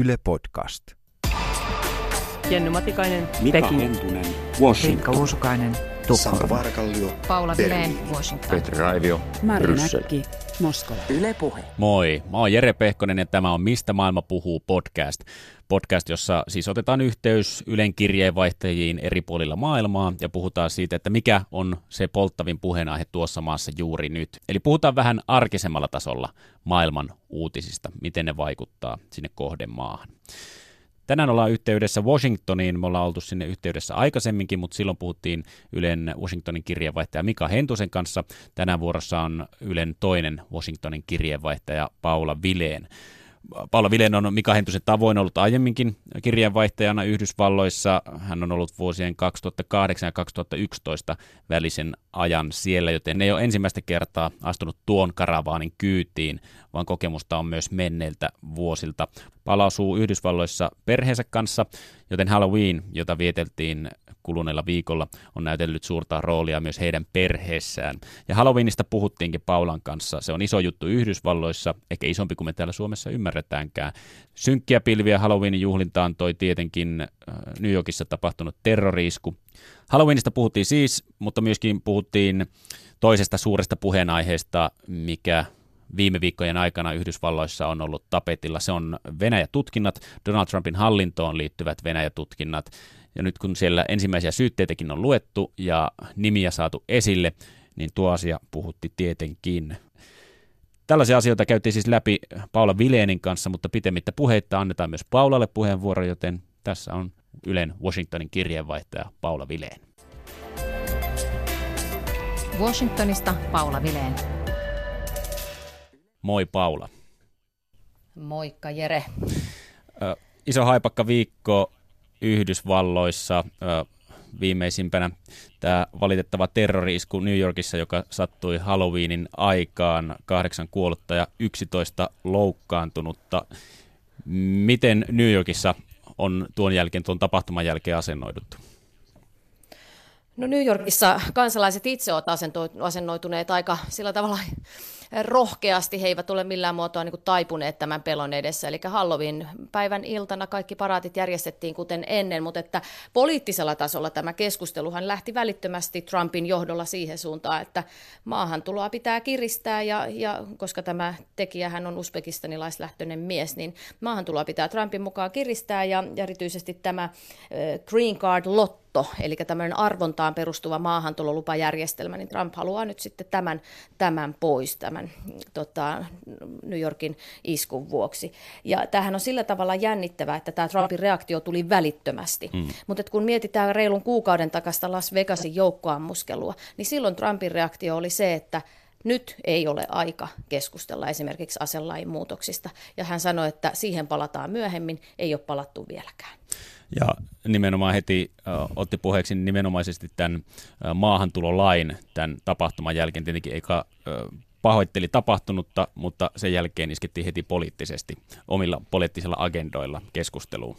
Yle Podcast. Jenny Matikainen, Mika Peking. Hentunen, Riikka Washington. Uusukainen, Tukholma. Varkallio, Paula. Vileen, Washington. Petri Raivio, Bryssel. Näkki, Moskova. Yle Puhe. Moi, mä oon Jere Pehkonen ja tämä on Mistä maailma puhuu podcast. Podcast, jossa siis otetaan yhteys Ylen kirjeenvaihtajiin eri puolilla maailmaa ja puhutaan siitä, että mikä on se polttavin puheenaihe tuossa maassa juuri nyt. Eli puhutaan vähän arkisemmalla tasolla maailman uutisista, miten ne vaikuttaa sinne kohdemaahan. Tänään ollaan yhteydessä Washingtoniin. Me ollaan oltu sinne yhteydessä aikaisemminkin, mutta silloin puhuttiin Ylen Washingtonin kirjeenvaihtaja Mika Hentusen kanssa. Tänään vuorossa on Ylen toinen Washingtonin kirjeenvaihtaja Paula Vileen. Paula Vileen on Mika Hentusen tavoin ollut aiemminkin kirjeenvaihtajana Yhdysvalloissa. Hän on ollut vuosien 2008 ja 2011 välisen ajan siellä, joten ei ole ensimmäistä kertaa astunut tuon karavaanin kyytiin, vaan kokemusta on myös menneiltä vuosilta. Paula asuu Yhdysvalloissa perheensä kanssa, joten Halloween, jota vieteltiin kuluneella viikolla, on näytellyt suurta roolia myös heidän perheessään. Ja Halloweenista puhuttiinkin Paulan kanssa. Se on iso juttu Yhdysvalloissa, ehkä isompi kuin me täällä Suomessa ymmärretäänkään. Synkkiä pilviä Halloweenin juhlintaan toi tietenkin äh, New Yorkissa tapahtunut terroriisku. Halloweenista puhuttiin siis, mutta myöskin puhuttiin toisesta suuresta puheenaiheesta, mikä viime viikkojen aikana Yhdysvalloissa on ollut tapetilla. Se on Venäjä-tutkinnat, Donald Trumpin hallintoon liittyvät Venäjä-tutkinnat. Ja nyt kun siellä ensimmäisiä syytteitäkin on luettu ja nimiä saatu esille, niin tuo asia puhutti tietenkin. Tällaisia asioita käytiin siis läpi Paula Vileenin kanssa, mutta pitemmittä puheitta annetaan myös Paulalle puheenvuoro, joten tässä on Ylen Washingtonin kirjeenvaihtaja Paula Vileen. Washingtonista Paula Vileen. Moi Paula. Moikka Jere. Ö, iso haipakka viikko Yhdysvalloissa. Viimeisimpänä tämä valitettava terrori-isku New Yorkissa, joka sattui Halloweenin aikaan. Kahdeksan kuollutta ja 11 loukkaantunutta. Miten New Yorkissa on tuon jälkeen, tuon tapahtuman jälkeen asennoiduttu? No New Yorkissa kansalaiset itse ovat asennoituneet aika sillä tavalla rohkeasti. He eivät ole millään muotoa niin kuin taipuneet tämän pelon edessä. Eli Halloween päivän iltana kaikki paraatit järjestettiin kuten ennen, mutta että poliittisella tasolla tämä keskusteluhan lähti välittömästi Trumpin johdolla siihen suuntaan, että maahantuloa pitää kiristää ja, ja koska tämä tekijähän on uzbekistanilaislähtöinen mies, niin maahantuloa pitää Trumpin mukaan kiristää ja erityisesti tämä Green Card Lotto eli tämmöinen arvontaan perustuva maahantulolupajärjestelmä, niin Trump haluaa nyt sitten tämän, tämän pois, tämän tota, New Yorkin iskun vuoksi. Ja tämähän on sillä tavalla jännittävää, että tämä Trumpin reaktio tuli välittömästi. Mm. Mutta kun mietitään reilun kuukauden takasta Las Vegasin joukkoammuskelua, niin silloin Trumpin reaktio oli se, että nyt ei ole aika keskustella esimerkiksi aselain muutoksista. Ja hän sanoi, että siihen palataan myöhemmin, ei ole palattu vieläkään. Ja nimenomaan heti äh, otti puheeksi nimenomaisesti tämän äh, maahantulolain tämän tapahtuman jälkeen. Tietenkin eikä äh, pahoitteli tapahtunutta, mutta sen jälkeen iskettiin heti poliittisesti omilla poliittisilla agendoilla keskusteluun.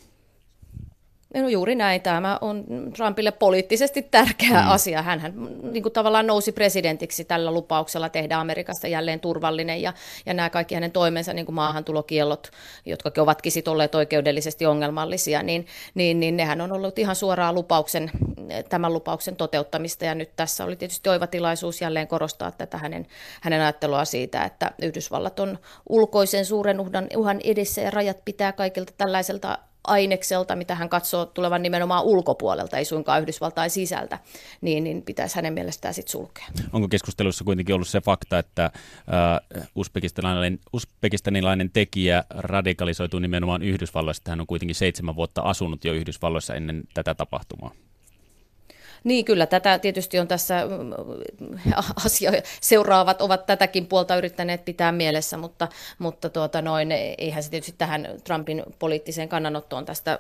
No juuri näin. Tämä on Trumpille poliittisesti tärkeä mm. asia. Hän niin kuin tavallaan nousi presidentiksi tällä lupauksella tehdä Amerikasta jälleen turvallinen ja, ja nämä kaikki hänen toimensa, niin kuin maahantulokiellot, jotka ovatkin sit olleet oikeudellisesti ongelmallisia, niin, niin, niin nehän on ollut ihan suoraa lupauksen, tämän lupauksen toteuttamista ja nyt tässä oli tietysti oiva tilaisuus jälleen korostaa tätä hänen, hänen ajattelua siitä, että Yhdysvallat on ulkoisen suuren uhan, uhan edessä ja rajat pitää kaikilta tällaiselta ainekselta, mitä hän katsoo tulevan nimenomaan ulkopuolelta, ei suinkaan Yhdysvaltain sisältä, niin, niin pitäisi hänen mielestään sitten sulkea. Onko keskustelussa kuitenkin ollut se fakta, että äh, uzbekistanilainen, uzbekistanilainen tekijä radikalisoituu nimenomaan Yhdysvalloissa, hän on kuitenkin seitsemän vuotta asunut jo Yhdysvalloissa ennen tätä tapahtumaa? Niin kyllä, tätä tietysti on tässä asia, seuraavat ovat tätäkin puolta yrittäneet pitää mielessä, mutta, mutta tuota noin, eihän se tietysti tähän Trumpin poliittiseen kannanottoon tästä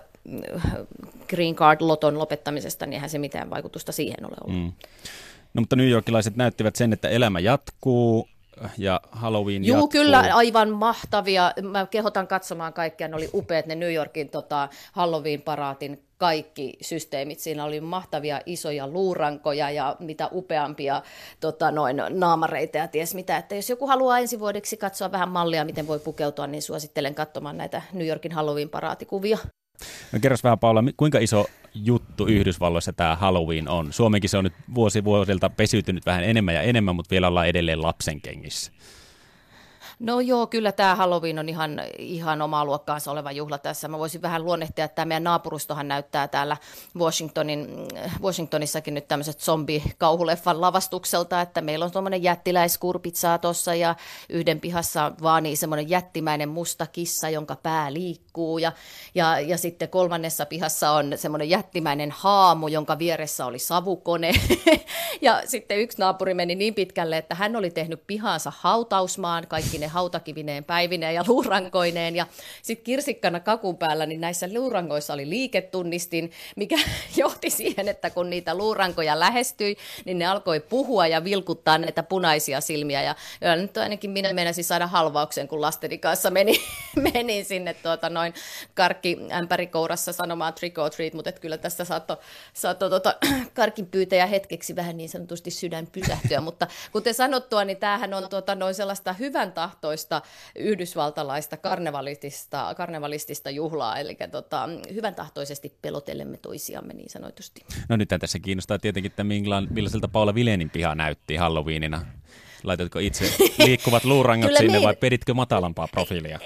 Green Card-loton lopettamisesta, niin eihän se mitään vaikutusta siihen ole ollut. Mm. No mutta New Yorkilaiset näyttivät sen, että elämä jatkuu, ja Halloween Juu, jatkuu. kyllä, aivan mahtavia. Mä kehotan katsomaan kaikkia, ne oli upeat ne New Yorkin tota, Halloween-paraatin kaikki systeemit. Siinä oli mahtavia isoja luurankoja ja mitä upeampia tota, noin, naamareita ja ties mitä. Että jos joku haluaa ensi vuodeksi katsoa vähän mallia, miten voi pukeutua, niin suosittelen katsomaan näitä New Yorkin Halloween-paraatikuvia. No kerros vähän Paula, kuinka iso juttu Yhdysvalloissa tämä Halloween on? Suomenkin se on nyt vuosi vuosilta pesiytynyt vähän enemmän ja enemmän, mutta vielä ollaan edelleen lapsenkengissä. No joo, kyllä tämä Halloween on ihan, ihan omaa luokkaansa oleva juhla tässä. Mä voisin vähän luonnehtia, että tämä meidän naapurustohan näyttää täällä Washingtonin, Washingtonissakin nyt tämmöiset zombi-kauhuleffan lavastukselta, että meillä on tuommoinen jättiläiskurpitsaa tuossa ja yhden pihassa vaanii semmoinen jättimäinen musta kissa, jonka pää liikkuu ja, ja, ja sitten kolmannessa pihassa on semmoinen jättimäinen haamu, jonka vieressä oli savukone ja sitten yksi naapuri meni niin pitkälle, että hän oli tehnyt pihansa hautausmaan, kaikki ne ne hautakivineen päivineen ja luurankoineen. Ja sitten kirsikkana kakun päällä, niin näissä luurangoissa oli liiketunnistin, mikä johti siihen, että kun niitä luurankoja lähestyi, niin ne alkoi puhua ja vilkuttaa näitä punaisia silmiä. Ja, ja nyt ainakin minä meinasin saada halvauksen, kun lasteni kanssa meni, menin sinne tuota noin karkki ämpärikourassa sanomaan trick or treat, mutta kyllä tässä saattoi saatto, tuota, karkin pyytäjä hetkeksi vähän niin sanotusti sydän pysähtyä, mutta kuten sanottua, niin tämähän on tuota, noin sellaista hyvän tahtoa tahtoista yhdysvaltalaista karnevalistista, karnevalistista juhlaa, eli tota, hyvän tahtoisesti pelotellemme toisiamme niin sanotusti. No nyt tässä kiinnostaa tietenkin, että millaiselta Paula Vilenin piha näytti Halloweenina. Laitatko itse liikkuvat luurangot sinne vai peditkö matalampaa profiilia?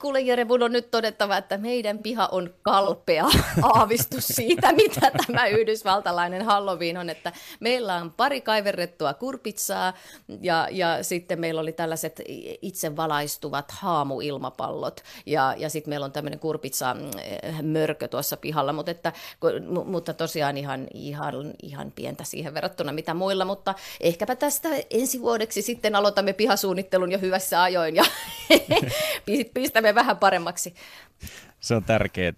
Kuule Jere, mun on nyt todettava, että meidän piha on kalpea aavistus siitä, mitä tämä yhdysvaltalainen Halloween on. Että meillä on pari kaiverrettua kurpitsaa ja, ja sitten meillä oli tällaiset itse valaistuvat haamuilmapallot ja, ja sitten meillä on tämmöinen kurpitsa mm, mörkö tuossa pihalla, mutta, että, mutta tosiaan ihan, ihan, ihan pientä siihen verrattuna mitä muilla, mutta ehkäpä tästä ensi vuodeksi sitten aloitamme pihasuunnittelun jo hyvässä ajoin ja pistämme vähän paremmaksi. Se on tärkeää.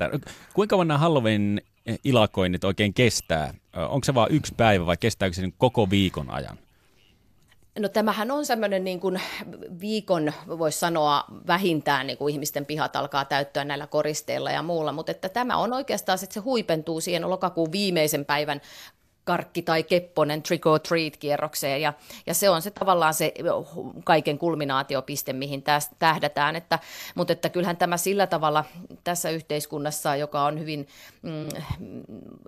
Kuinka nämä Halloween ilakoinnit oikein kestää? Onko se vain yksi päivä vai kestääkö se koko viikon ajan? No tämähän on semmoinen niin kuin viikon, voisi sanoa vähintään niin kuin ihmisten pihat alkaa täyttyä näillä koristeilla ja muulla, mutta että tämä on oikeastaan, että se huipentuu siihen lokakuun viimeisen päivän karkki tai kepponen trick or treat kierrokseen. Ja, ja se on se tavallaan se kaiken kulminaatiopiste, mihin tästä tähdätään, että, mutta että kyllähän tämä sillä tavalla tässä yhteiskunnassa, joka on hyvin mm,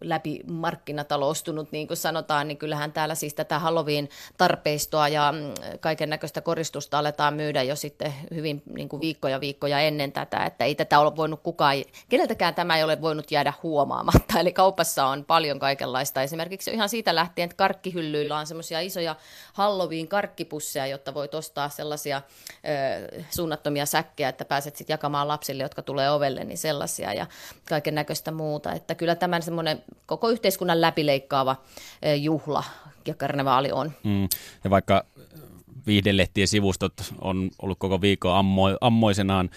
läpi markkinataloustunut, niin kuin sanotaan, niin kyllähän täällä siis tätä Halloween tarpeistoa ja mm, kaiken näköistä koristusta aletaan myydä jo sitten hyvin niin kuin viikkoja viikkoja ennen tätä, että ei tätä ole voinut kukaan, keneltäkään tämä ei ole voinut jäädä huomaamatta, eli kaupassa on paljon kaikenlaista. Esimerkiksi esimerkiksi ihan siitä lähtien, että karkkihyllyillä on semmoisia isoja Halloween karkkipusseja, jotta voit ostaa sellaisia ö, suunnattomia säkkejä, että pääset sitten jakamaan lapsille, jotka tulee ovelle, niin sellaisia ja kaiken näköistä muuta. Että kyllä tämän semmoinen koko yhteiskunnan läpileikkaava ö, juhla ja karnevaali on. Mm. Ja vaikka viihdelehtien sivustot on ollut koko viikon ammo, ammoisenaan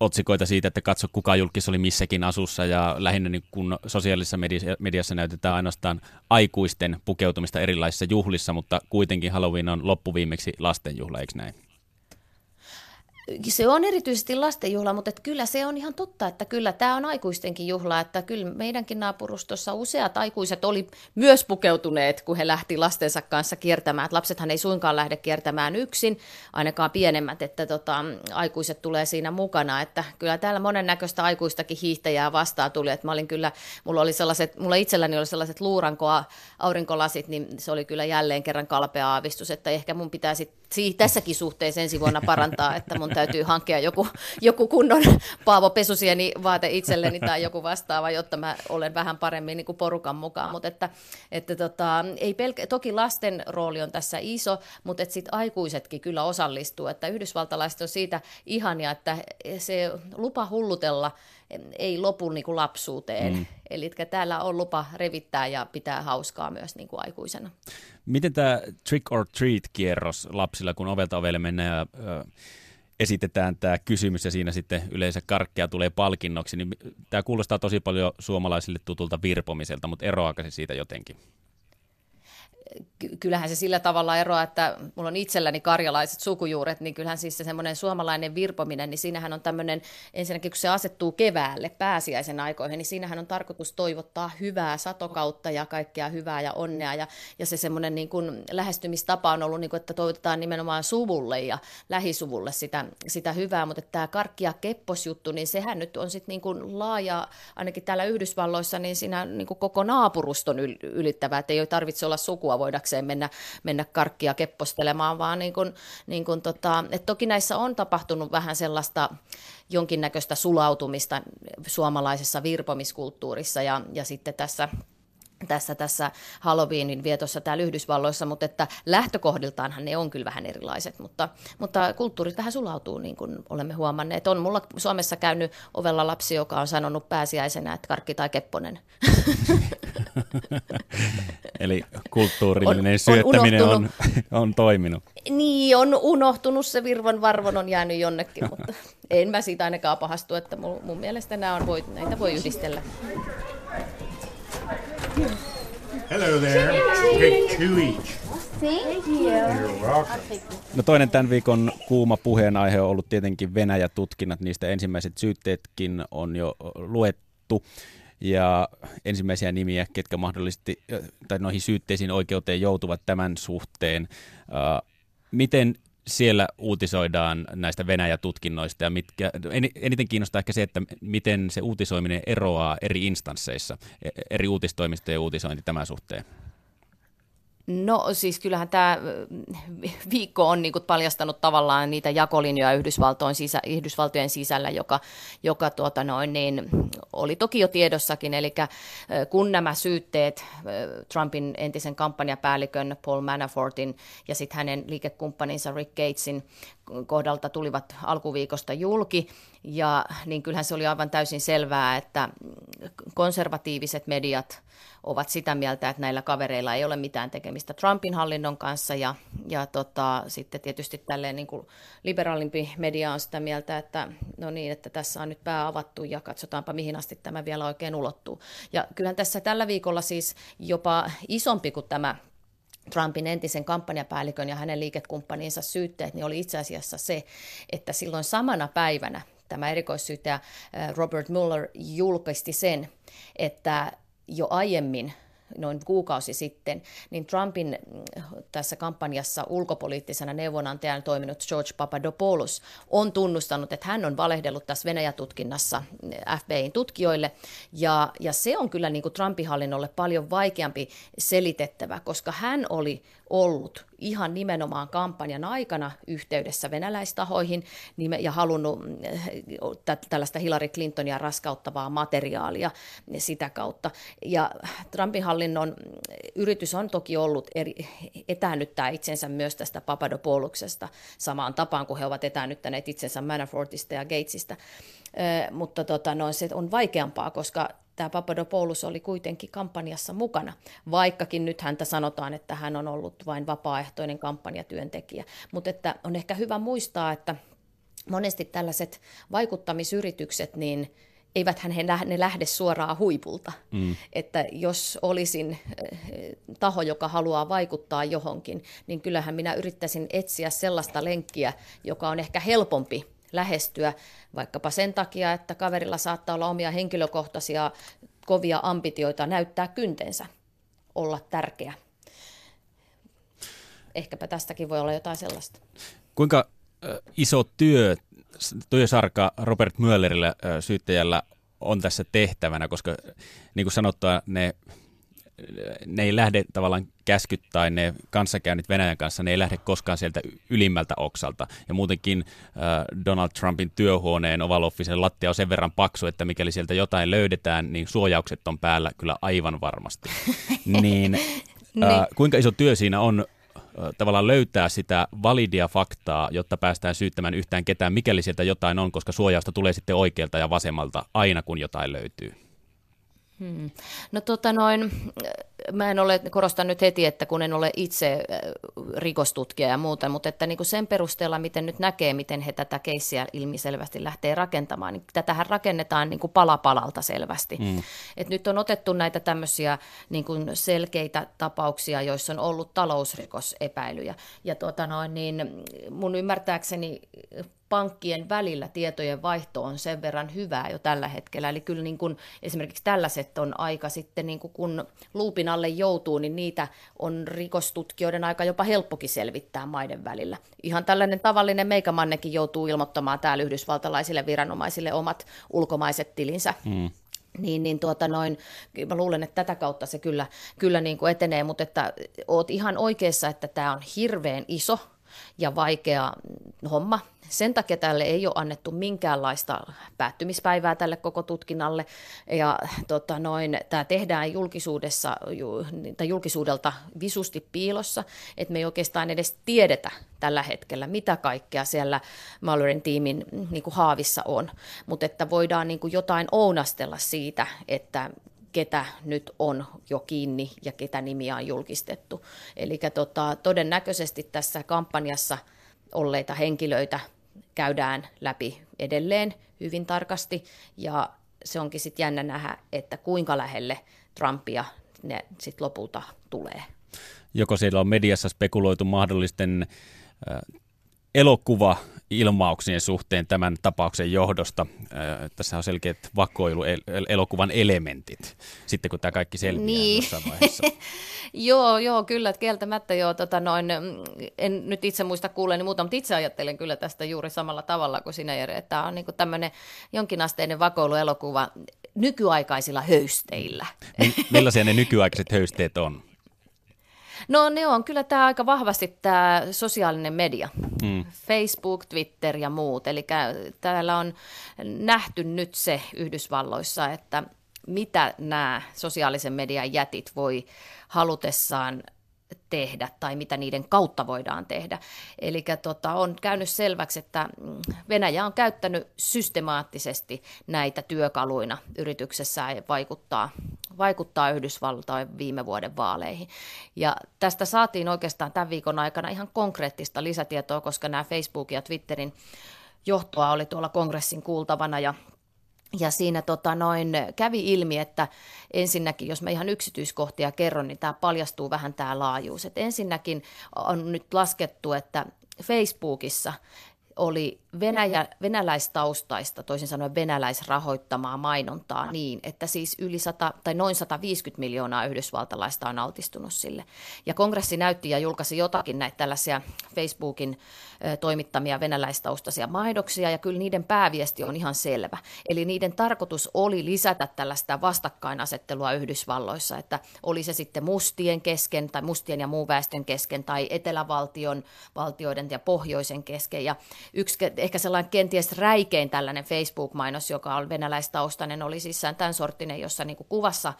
otsikoita siitä, että katso kuka julkis oli missäkin asussa ja lähinnä niin kun sosiaalisessa mediassa, näytetään ainoastaan aikuisten pukeutumista erilaisissa juhlissa, mutta kuitenkin Halloween on loppuviimeksi lastenjuhla, eikö näin? Se on erityisesti lastenjuhla, mutta että kyllä se on ihan totta, että kyllä tämä on aikuistenkin juhla, että kyllä meidänkin naapurustossa useat aikuiset oli myös pukeutuneet, kun he lähti lastensa kanssa kiertämään. Että lapsethan ei suinkaan lähde kiertämään yksin, ainakaan pienemmät, että tota, aikuiset tulee siinä mukana, että kyllä täällä monennäköistä aikuistakin hiihtäjää vastaan tuli, että mä olin kyllä, mulla oli sellaiset, mulla itselläni oli sellaiset luurankoa aurinkolasit, niin se oli kyllä jälleen kerran kalpea aavistus, että ehkä mun pitää sitten tässäkin suhteessa ensi vuonna parantaa, että mun täytyy hankkia joku, joku kunnon Paavo Pesusieni vaate itselleni tai joku vastaava, jotta mä olen vähän paremmin niin kuin porukan mukaan. Mutta että, että tota, ei pelkä, toki lasten rooli on tässä iso, mutta sitten aikuisetkin kyllä osallistuu. Että yhdysvaltalaiset on siitä ihania, että se lupa hullutella ei lopu niin kuin lapsuuteen. Mm. Eli täällä on lupa revittää ja pitää hauskaa myös niin kuin aikuisena. Miten tämä trick or treat-kierros lapsilla, kun ovelta ovelle mennään ja ö, esitetään tämä kysymys ja siinä sitten yleensä karkkia tulee palkinnoksi, niin tämä kuulostaa tosi paljon suomalaisille tutulta virpomiselta, mutta eroaako se siitä jotenkin? Kyllähän se sillä tavalla eroaa, että mulla on itselläni karjalaiset sukujuuret, niin kyllähän siis se semmoinen suomalainen virpominen, niin siinähän on tämmöinen, ensinnäkin kun se asettuu keväälle pääsiäisen aikoihin, niin siinähän on tarkoitus toivottaa hyvää satokautta ja kaikkea hyvää ja onnea, ja, ja se semmoinen niin kuin lähestymistapa on ollut, niin kuin, että toivotetaan nimenomaan suvulle ja lähisuvulle sitä, sitä hyvää, mutta tämä karkki- ja kepposjuttu, niin sehän nyt on sitten niin laaja, ainakin täällä Yhdysvalloissa, niin siinä niin kuin koko naapuruston ylittävä, että ei tarvitse olla sukua voidakseen mennä, mennä karkkia keppostelemaan, vaan niin kuin, niin kuin tota, että toki näissä on tapahtunut vähän sellaista jonkinnäköistä sulautumista suomalaisessa virpomiskulttuurissa ja, ja sitten tässä tässä, tässä Halloweenin vietossa täällä Yhdysvalloissa, mutta että lähtökohdiltaanhan ne on kyllä vähän erilaiset, mutta, mutta kulttuurit vähän sulautuu, niin kuin olemme huomanneet. On mulla Suomessa käynyt ovella lapsi, joka on sanonut pääsiäisenä, että karkki tai kepponen. Eli kulttuurillinen on, syöttäminen on, on, on toiminut. Niin, on unohtunut se virvan varvon on jäänyt jonnekin, mutta en mä siitä ainakaan pahastu, että mun, mun mielestä nämä on, voi, näitä voi yhdistellä. Hello there. Take two each. Thank you. You're welcome. No toinen tämän viikon kuuma puheenaihe on ollut tietenkin Venäjä-tutkinnat. Niistä ensimmäiset syytteetkin on jo luettu. Ja ensimmäisiä nimiä, ketkä mahdollisesti tai noihin syytteisiin oikeuteen joutuvat tämän suhteen. miten siellä uutisoidaan näistä Venäjä-tutkinnoista ja mitkä, eniten kiinnostaa ehkä se, että miten se uutisoiminen eroaa eri instansseissa, e, eri uutistoimistojen uutisointi tämän suhteen. No siis kyllähän tämä viikko on niin paljastanut tavallaan niitä jakolinjoja Yhdysvaltojen, sisä, Yhdysvaltojen sisällä, joka, joka tuota noin, niin, oli toki jo tiedossakin. Eli kun nämä syytteet Trumpin entisen kampanjapäällikön Paul Manafortin ja sitten hänen liikekumppaninsa Rick Gatesin kohdalta tulivat alkuviikosta julki, ja niin kyllähän se oli aivan täysin selvää, että konservatiiviset mediat ovat sitä mieltä, että näillä kavereilla ei ole mitään tekemistä Trumpin hallinnon kanssa, ja, ja tota, sitten tietysti tälleen niin kuin liberaalimpi media on sitä mieltä, että no niin, että tässä on nyt pää avattu, ja katsotaanpa mihin asti tämä vielä oikein ulottuu. Ja kyllähän tässä tällä viikolla siis jopa isompi kuin tämä Trumpin entisen kampanjapäällikön ja hänen liikekumppaninsa syytteet, niin oli itse asiassa se, että silloin samana päivänä tämä erikoissyyttäjä Robert Mueller julkisti sen, että jo aiemmin noin kuukausi sitten, niin Trumpin mm, tässä kampanjassa ulkopoliittisena neuvonantajana toiminut George Papadopoulos on tunnustanut, että hän on valehdellut tässä Venäjä-tutkinnassa mm, FBIin tutkijoille, ja, ja se on kyllä niin kuin Trumpin hallinnolle paljon vaikeampi selitettävä, koska hän oli ollut ihan nimenomaan kampanjan aikana yhteydessä venäläistahoihin ja halunnut mm, tällaista Hillary Clintonia raskauttavaa materiaalia sitä kautta. Ja Trumpin hallinnon yritys on toki ollut eri, etäännyttää itsensä myös tästä Papadopouluksesta samaan tapaan kuin he ovat etäännyttäneet itsensä Manafortista ja Gatesista. mutta tota, no, se on vaikeampaa, koska tämä Papadopoulos oli kuitenkin kampanjassa mukana, vaikkakin nyt häntä sanotaan, että hän on ollut vain vapaaehtoinen kampanjatyöntekijä. Mutta että on ehkä hyvä muistaa, että monesti tällaiset vaikuttamisyritykset, niin eiväthän he ne lähde suoraan huipulta. Mm. Että jos olisin eh, taho, joka haluaa vaikuttaa johonkin, niin kyllähän minä yrittäisin etsiä sellaista lenkkiä, joka on ehkä helpompi lähestyä vaikkapa sen takia, että kaverilla saattaa olla omia henkilökohtaisia kovia ambitioita näyttää kyntensä, olla tärkeä. Ehkäpä tästäkin voi olla jotain sellaista. Kuinka iso työ, työsarka Robert Müllerillä syyttäjällä on tässä tehtävänä, koska niin kuin sanottua, ne ne ei lähde tavallaan käskyt tai ne kanssakäynnit Venäjän kanssa, ne ei lähde koskaan sieltä ylimmältä oksalta. Ja muutenkin äh, Donald Trumpin työhuoneen Oval Officen lattia on sen verran paksu, että mikäli sieltä jotain löydetään, niin suojaukset on päällä kyllä aivan varmasti. niin, äh, niin. kuinka iso työ siinä on äh, tavallaan löytää sitä validia faktaa, jotta päästään syyttämään yhtään ketään, mikäli sieltä jotain on, koska suojausta tulee sitten oikealta ja vasemmalta aina, kun jotain löytyy. Hmm. No tota noin, mä en ole, korostan nyt heti, että kun en ole itse rikostutkija ja muuta, mutta että niin kuin sen perusteella, miten nyt näkee, miten he tätä keissiä ilmiselvästi lähtee rakentamaan, niin tätähän rakennetaan niin kuin pala palalta selvästi. Mm. Et nyt on otettu näitä tämmöisiä niin kuin selkeitä tapauksia, joissa on ollut talousrikosepäilyjä. Ja tuota noin, niin mun ymmärtääkseni pankkien välillä tietojen vaihto on sen verran hyvää jo tällä hetkellä. Eli kyllä niin kuin esimerkiksi tällaiset on aika sitten, niin kuin kun luupin alle joutuu, niin niitä on rikostutkijoiden aika jopa helppokin selvittää maiden välillä. Ihan tällainen tavallinen meikämannekin joutuu ilmoittamaan täällä yhdysvaltalaisille viranomaisille omat ulkomaiset tilinsä. Mm niin, niin tuota noin, mä luulen, että tätä kautta se kyllä, kyllä niin kuin etenee, mutta että oot ihan oikeassa, että tämä on hirveän iso ja vaikea homma. Sen takia tälle ei ole annettu minkäänlaista päättymispäivää tälle koko tutkinnalle. Ja tota noin, tämä tehdään julkisuudessa, tai julkisuudelta visusti piilossa, että me ei oikeastaan edes tiedetä tällä hetkellä, mitä kaikkea siellä Mallorin tiimin niin kuin haavissa on. Mutta että voidaan niin kuin jotain ounastella siitä, että ketä nyt on jo kiinni ja ketä nimiä on julkistettu. Eli tota, todennäköisesti tässä kampanjassa olleita henkilöitä käydään läpi edelleen hyvin tarkasti ja se onkin sitten jännä nähdä, että kuinka lähelle Trumpia ne sitten lopulta tulee. Joko siellä on mediassa spekuloitu mahdollisten elokuva ilmauksien suhteen tämän tapauksen johdosta. Tässä on selkeät vakoilu elokuvan elementit, sitten kun tämä kaikki selviää niin. jossain vaiheessa. joo, joo, kyllä, kieltämättä joo. Tota noin, en nyt itse muista kuuleeni muuta, mutta itse ajattelen kyllä tästä juuri samalla tavalla kuin sinä, Jere, että tämä on niin tämmöinen jonkinasteinen vakoiluelokuva nykyaikaisilla höysteillä. Millaisia ne nykyaikaiset höysteet on? No ne on kyllä tämä aika vahvasti tämä sosiaalinen media, mm. Facebook, Twitter ja muut. Eli täällä on nähty nyt se Yhdysvalloissa, että mitä nämä sosiaalisen median jätit voi halutessaan tehdä tai mitä niiden kautta voidaan tehdä. Eli tota, on käynyt selväksi, että Venäjä on käyttänyt systemaattisesti näitä työkaluina yrityksessä vaikuttaa, vaikuttaa Yhdysvaltain viime vuoden vaaleihin. Ja tästä saatiin oikeastaan tämän viikon aikana ihan konkreettista lisätietoa, koska nämä Facebook ja Twitterin johtoa oli tuolla kongressin kuultavana ja ja siinä tota noin, kävi ilmi, että ensinnäkin, jos mä ihan yksityiskohtia kerron, niin tämä paljastuu vähän tämä laajuus. Et ensinnäkin on nyt laskettu, että Facebookissa oli Venäjä, venäläistaustaista, toisin sanoen venäläisrahoittamaa mainontaa niin, että siis yli 100, tai noin 150 miljoonaa yhdysvaltalaista on altistunut sille. Ja kongressi näytti ja julkaisi jotakin näitä tällaisia Facebookin toimittamia venäläistaustaisia mahdoksia, ja kyllä niiden pääviesti on ihan selvä. Eli niiden tarkoitus oli lisätä tällaista vastakkainasettelua Yhdysvalloissa, että oli se sitten mustien kesken, tai mustien ja muun väestön kesken, tai etelävaltion valtioiden ja pohjoisen kesken. Ja yksi ehkä sellainen kenties räikein tällainen Facebook-mainos, joka on venäläistaustainen, oli siis tämän sorttinen, jossa niin kuin kuvassa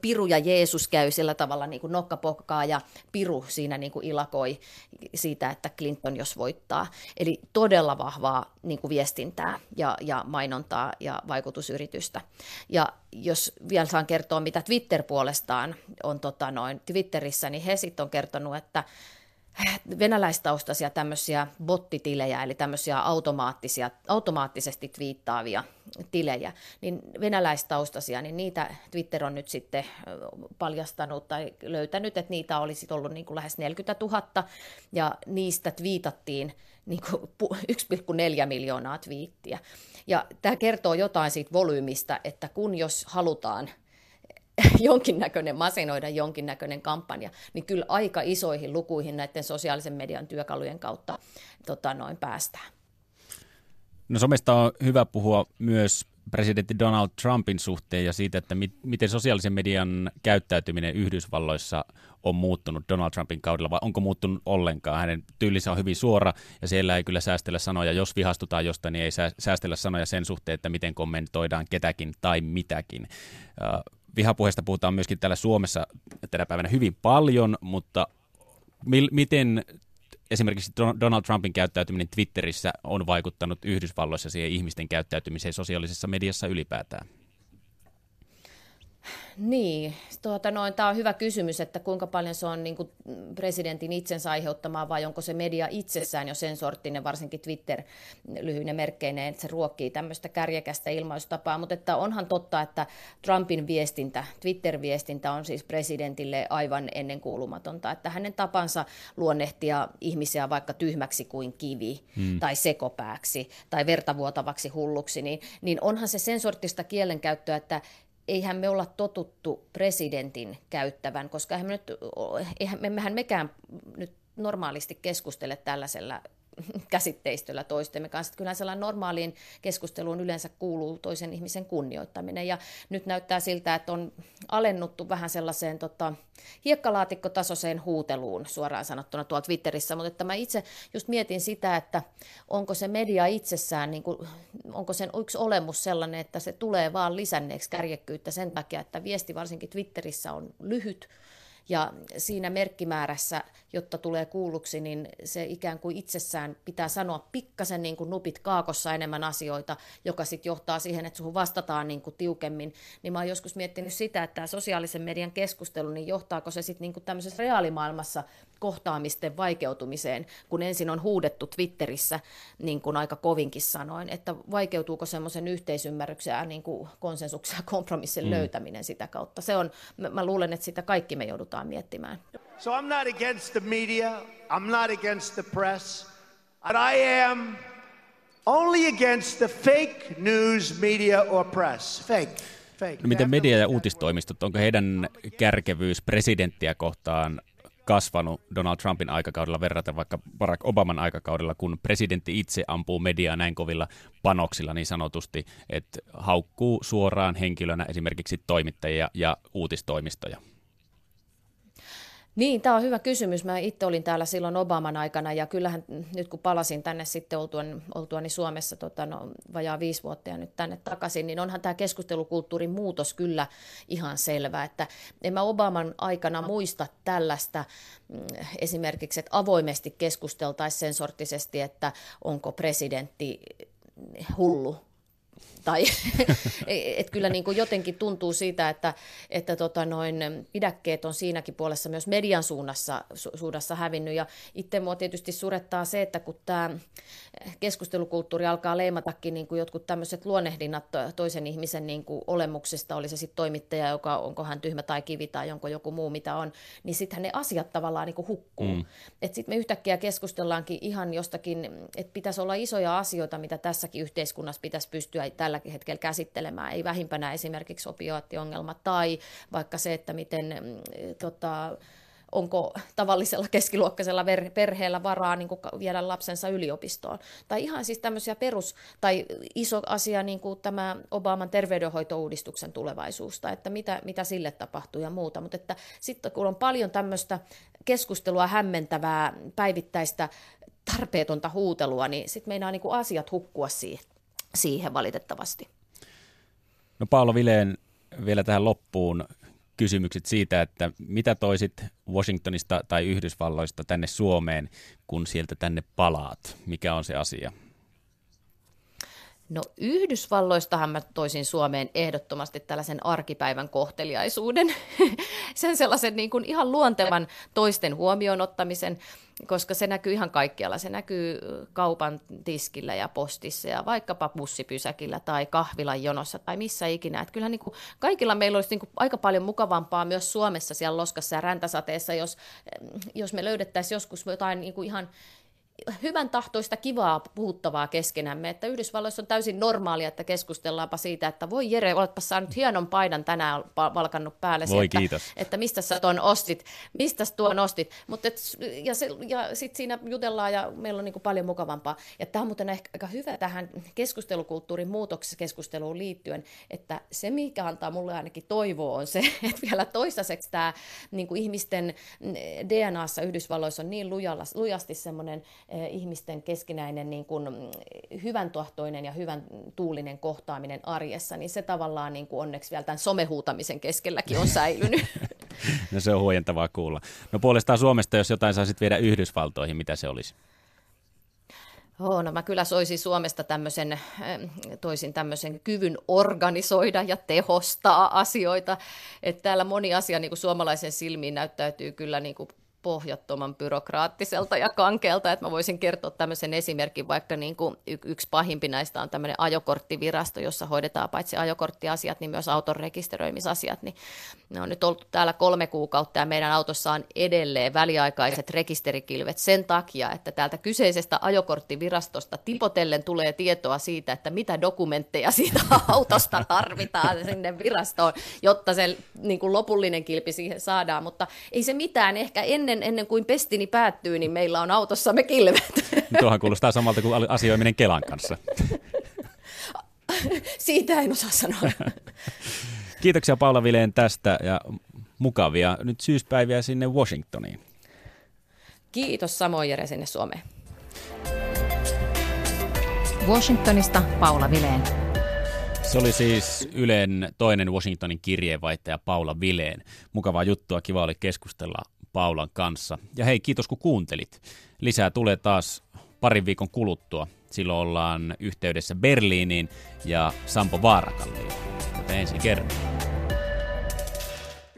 Piru ja Jeesus käy sillä tavalla niin kuin nokkapokkaa ja Piru siinä niin kuin ilakoi siitä, että Clinton jos voittaa. Eli todella vahvaa niin kuin viestintää ja, ja mainontaa ja vaikutusyritystä. Ja jos vielä saan kertoa, mitä Twitter puolestaan on tota noin, Twitterissä, niin he sitten on kertonut, että venäläistaustaisia tämmöisiä bottitilejä, eli tämmöisiä automaattisia, automaattisesti twiittaavia tilejä, niin venäläistaustaisia, niin niitä Twitter on nyt sitten paljastanut tai löytänyt, että niitä olisi ollut niin kuin lähes 40 000, ja niistä twiitattiin niin kuin 1,4 miljoonaa twiittiä. Ja tämä kertoo jotain siitä volyymista, että kun jos halutaan – jonkinnäköinen masinoida jonkinnäköinen kampanja, niin kyllä aika isoihin lukuihin näiden sosiaalisen median työkalujen kautta tota, noin päästään. No somesta on hyvä puhua myös presidentti Donald Trumpin suhteen ja siitä, että mit, miten sosiaalisen median käyttäytyminen Yhdysvalloissa on muuttunut Donald Trumpin kaudella, vai onko muuttunut ollenkaan? Hänen tyylinsä on hyvin suora, ja siellä ei kyllä säästellä sanoja. Jos vihastutaan jostain, niin ei säästellä sanoja sen suhteen, että miten kommentoidaan ketäkin tai mitäkin vihapuheesta puhutaan myöskin täällä Suomessa tänä päivänä hyvin paljon, mutta mil, miten esimerkiksi Donald Trumpin käyttäytyminen Twitterissä on vaikuttanut Yhdysvalloissa siihen ihmisten käyttäytymiseen sosiaalisessa mediassa ylipäätään? Niin, tuota, noin, tämä on hyvä kysymys, että kuinka paljon se on niin kuin presidentin itsensä aiheuttamaa vai onko se media itsessään jo sen sorttinen, varsinkin Twitter lyhyinen merkkeineen, että se ruokkii tämmöistä kärjekästä ilmaistapaa, mutta että onhan totta, että Trumpin viestintä, Twitter-viestintä on siis presidentille aivan ennenkuulumatonta, että hänen tapansa luonnehtia ihmisiä vaikka tyhmäksi kuin kivi hmm. tai sekopääksi tai vertavuotavaksi hulluksi, niin, niin onhan se sen sorttista kielenkäyttöä, että eihän me olla totuttu presidentin käyttävän, koska eihän me nyt, eihän, emmehän mekään nyt normaalisti keskustele tällaisella käsitteistöllä toistemme kanssa. Kyllä sellainen normaaliin keskusteluun yleensä kuuluu toisen ihmisen kunnioittaminen. Ja nyt näyttää siltä, että on alennuttu vähän sellaiseen tota, hiekkalaatikkotasoiseen huuteluun suoraan sanottuna tuolla Twitterissä. Mutta että mä itse just mietin sitä, että onko se media itsessään, niin kuin, onko sen yksi olemus sellainen, että se tulee vaan lisänneeksi kärjekkyyttä sen takia, että viesti varsinkin Twitterissä on lyhyt, ja siinä merkkimäärässä, jotta tulee kuulluksi, niin se ikään kuin itsessään pitää sanoa pikkasen niin kuin nupit kaakossa enemmän asioita, joka sitten johtaa siihen, että suhun vastataan niin kuin tiukemmin. Niin mä oon joskus miettinyt sitä, että tämä sosiaalisen median keskustelu, niin johtaako se sitten niin kuin tämmöisessä reaalimaailmassa kohtaamisten vaikeutumiseen, kun ensin on huudettu Twitterissä niin kuin aika kovinkin sanoin, että vaikeutuuko semmoisen yhteisymmärryksen ja niin kuin konsensuksen ja kompromissin mm. löytäminen sitä kautta. Se on, mä, mä luulen, että sitä kaikki me joudutaan miettimään. So I'm not against the media, I'm not against the press, but I am only against the fake news media or press. Fake. No miten media ja uutistoimistot, onko heidän kärkevyys presidenttiä kohtaan kasvanut Donald Trumpin aikakaudella verraten vaikka Barack Obaman aikakaudella, kun presidentti itse ampuu mediaa näin kovilla panoksilla niin sanotusti, että haukkuu suoraan henkilönä esimerkiksi toimittajia ja uutistoimistoja. Niin, tämä on hyvä kysymys. Mä itse olin täällä silloin Obaman aikana ja kyllähän nyt kun palasin tänne sitten oltuani, oltuani Suomessa tota, no, vajaa viisi vuotta ja nyt tänne takaisin, niin onhan tämä keskustelukulttuurin muutos kyllä ihan selvä. Että en mä Obaman aikana muista tällaista mm, esimerkiksi, että avoimesti keskusteltaisiin sen sorttisesti, että onko presidentti hullu tai et kyllä niin kuin jotenkin tuntuu siitä, että, että tota noin, pidäkkeet on siinäkin puolessa myös median suunnassa, su, suunnassa hävinnyt. Ja itse mua tietysti surettaa se, että kun tämä keskustelukulttuuri alkaa leimatakin niin kuin jotkut tämmöiset luonnehdinnat toisen ihmisen niin kuin olemuksesta, oli se sitten toimittaja, joka onko hän tyhmä tai kivi tai onko joku muu mitä on, niin sittenhän ne asiat tavallaan niin kuin hukkuu. Mm. Sitten me yhtäkkiä keskustellaankin ihan jostakin, että pitäisi olla isoja asioita, mitä tässäkin yhteiskunnassa pitäisi pystyä tällä hetkellä käsittelemään. Ei vähimpänä esimerkiksi opioattiongelma tai vaikka se, että miten mm, tota, onko tavallisella keskiluokkaisella perheellä varaa niin kuin viedä lapsensa yliopistoon. Tai ihan siis tämmöisiä perus- tai iso asia niin kuin tämä Obaman terveydenhoitouudistuksen tulevaisuus, tai että mitä, mitä sille tapahtuu ja muuta. Mutta että sitten kun on paljon tämmöistä keskustelua hämmentävää, päivittäistä, tarpeetonta huutelua, niin sitten meinaa niin kuin asiat hukkua siihen siihen valitettavasti. No Paolo Vileen vielä tähän loppuun kysymykset siitä, että mitä toisit Washingtonista tai Yhdysvalloista tänne Suomeen, kun sieltä tänne palaat? Mikä on se asia? No Yhdysvalloistahan mä toisin Suomeen ehdottomasti tällaisen arkipäivän kohteliaisuuden, sen sellaisen niin kuin ihan luontevan toisten huomioon ottamisen, koska se näkyy ihan kaikkialla. Se näkyy kaupan tiskillä ja postissa ja vaikkapa bussipysäkillä tai kahvilan jonossa tai missä ikinä. Että kyllähän niin kuin kaikilla meillä olisi niin kuin aika paljon mukavampaa myös Suomessa siellä loskassa ja räntäsateessa, jos, jos me löydettäisiin joskus jotain niin kuin ihan hyvän tahtoista kivaa puhuttavaa keskenämme, että Yhdysvalloissa on täysin normaalia, että keskustellaanpa siitä, että voi Jere, oletpa saanut hienon paidan tänään valkannut päälle. Voi että, kiitos. Että mistä sä tuon ostit, mistä tuon ostit. Mut et, ja se, ja sitten siinä jutellaan ja meillä on niin kuin paljon mukavampaa. Ja tämä on muuten ehkä aika hyvä tähän keskustelukulttuurin muutoksessa keskusteluun liittyen, että se mikä antaa mulle ainakin toivoa on se, että vielä toistaiseksi tämä niin kuin ihmisten DNAssa Yhdysvalloissa on niin lujalla, lujasti semmoinen ihmisten keskinäinen niin kuin mm, hyvän tahtoinen ja hyvän tuulinen kohtaaminen arjessa, niin se tavallaan niin kuin onneksi vielä tämän somehuutamisen keskelläkin on säilynyt. no se on huojentavaa kuulla. No puolestaan Suomesta, jos jotain saisit viedä Yhdysvaltoihin, mitä se olisi? Oh, no mä kyllä soisin Suomesta tämmöisen, toisin tämmöisen kyvyn organisoida ja tehostaa asioita. Että täällä moni asia niin kuin suomalaisen silmiin näyttäytyy kyllä niin kuin pohjattoman byrokraattiselta ja kankeelta, että mä voisin kertoa tämmöisen esimerkin, vaikka niin kuin yksi pahimpi näistä on tämmöinen ajokorttivirasto, jossa hoidetaan paitsi ajokorttiasiat, niin myös auton rekisteröimisasiat, niin ne on nyt ollut täällä kolme kuukautta ja meidän autossa on edelleen väliaikaiset rekisterikilvet sen takia, että täältä kyseisestä ajokorttivirastosta tipotellen tulee tietoa siitä, että mitä dokumentteja siitä autosta tarvitaan sinne virastoon, jotta se niin kuin lopullinen kilpi siihen saadaan, mutta ei se mitään, ehkä ennen ennen, ennen kuin pestini päättyy, niin meillä on autossamme kilvet. Tuohan kuulostaa samalta kuin asioiminen Kelan kanssa. Siitä en osaa sanoa. Kiitoksia Paula Vileen tästä ja mukavia nyt syyspäiviä sinne Washingtoniin. Kiitos samoin Jere sinne Suomeen. Washingtonista Paula Vileen. Se oli siis Ylen toinen Washingtonin kirjeenvaihtaja Paula Vileen. Mukavaa juttua, kiva oli keskustella Paulan kanssa. Ja hei, kiitos kun kuuntelit. Lisää tulee taas parin viikon kuluttua. Silloin ollaan yhteydessä Berliiniin ja Sampo Vaarakallioon. Joten ensi kertaa.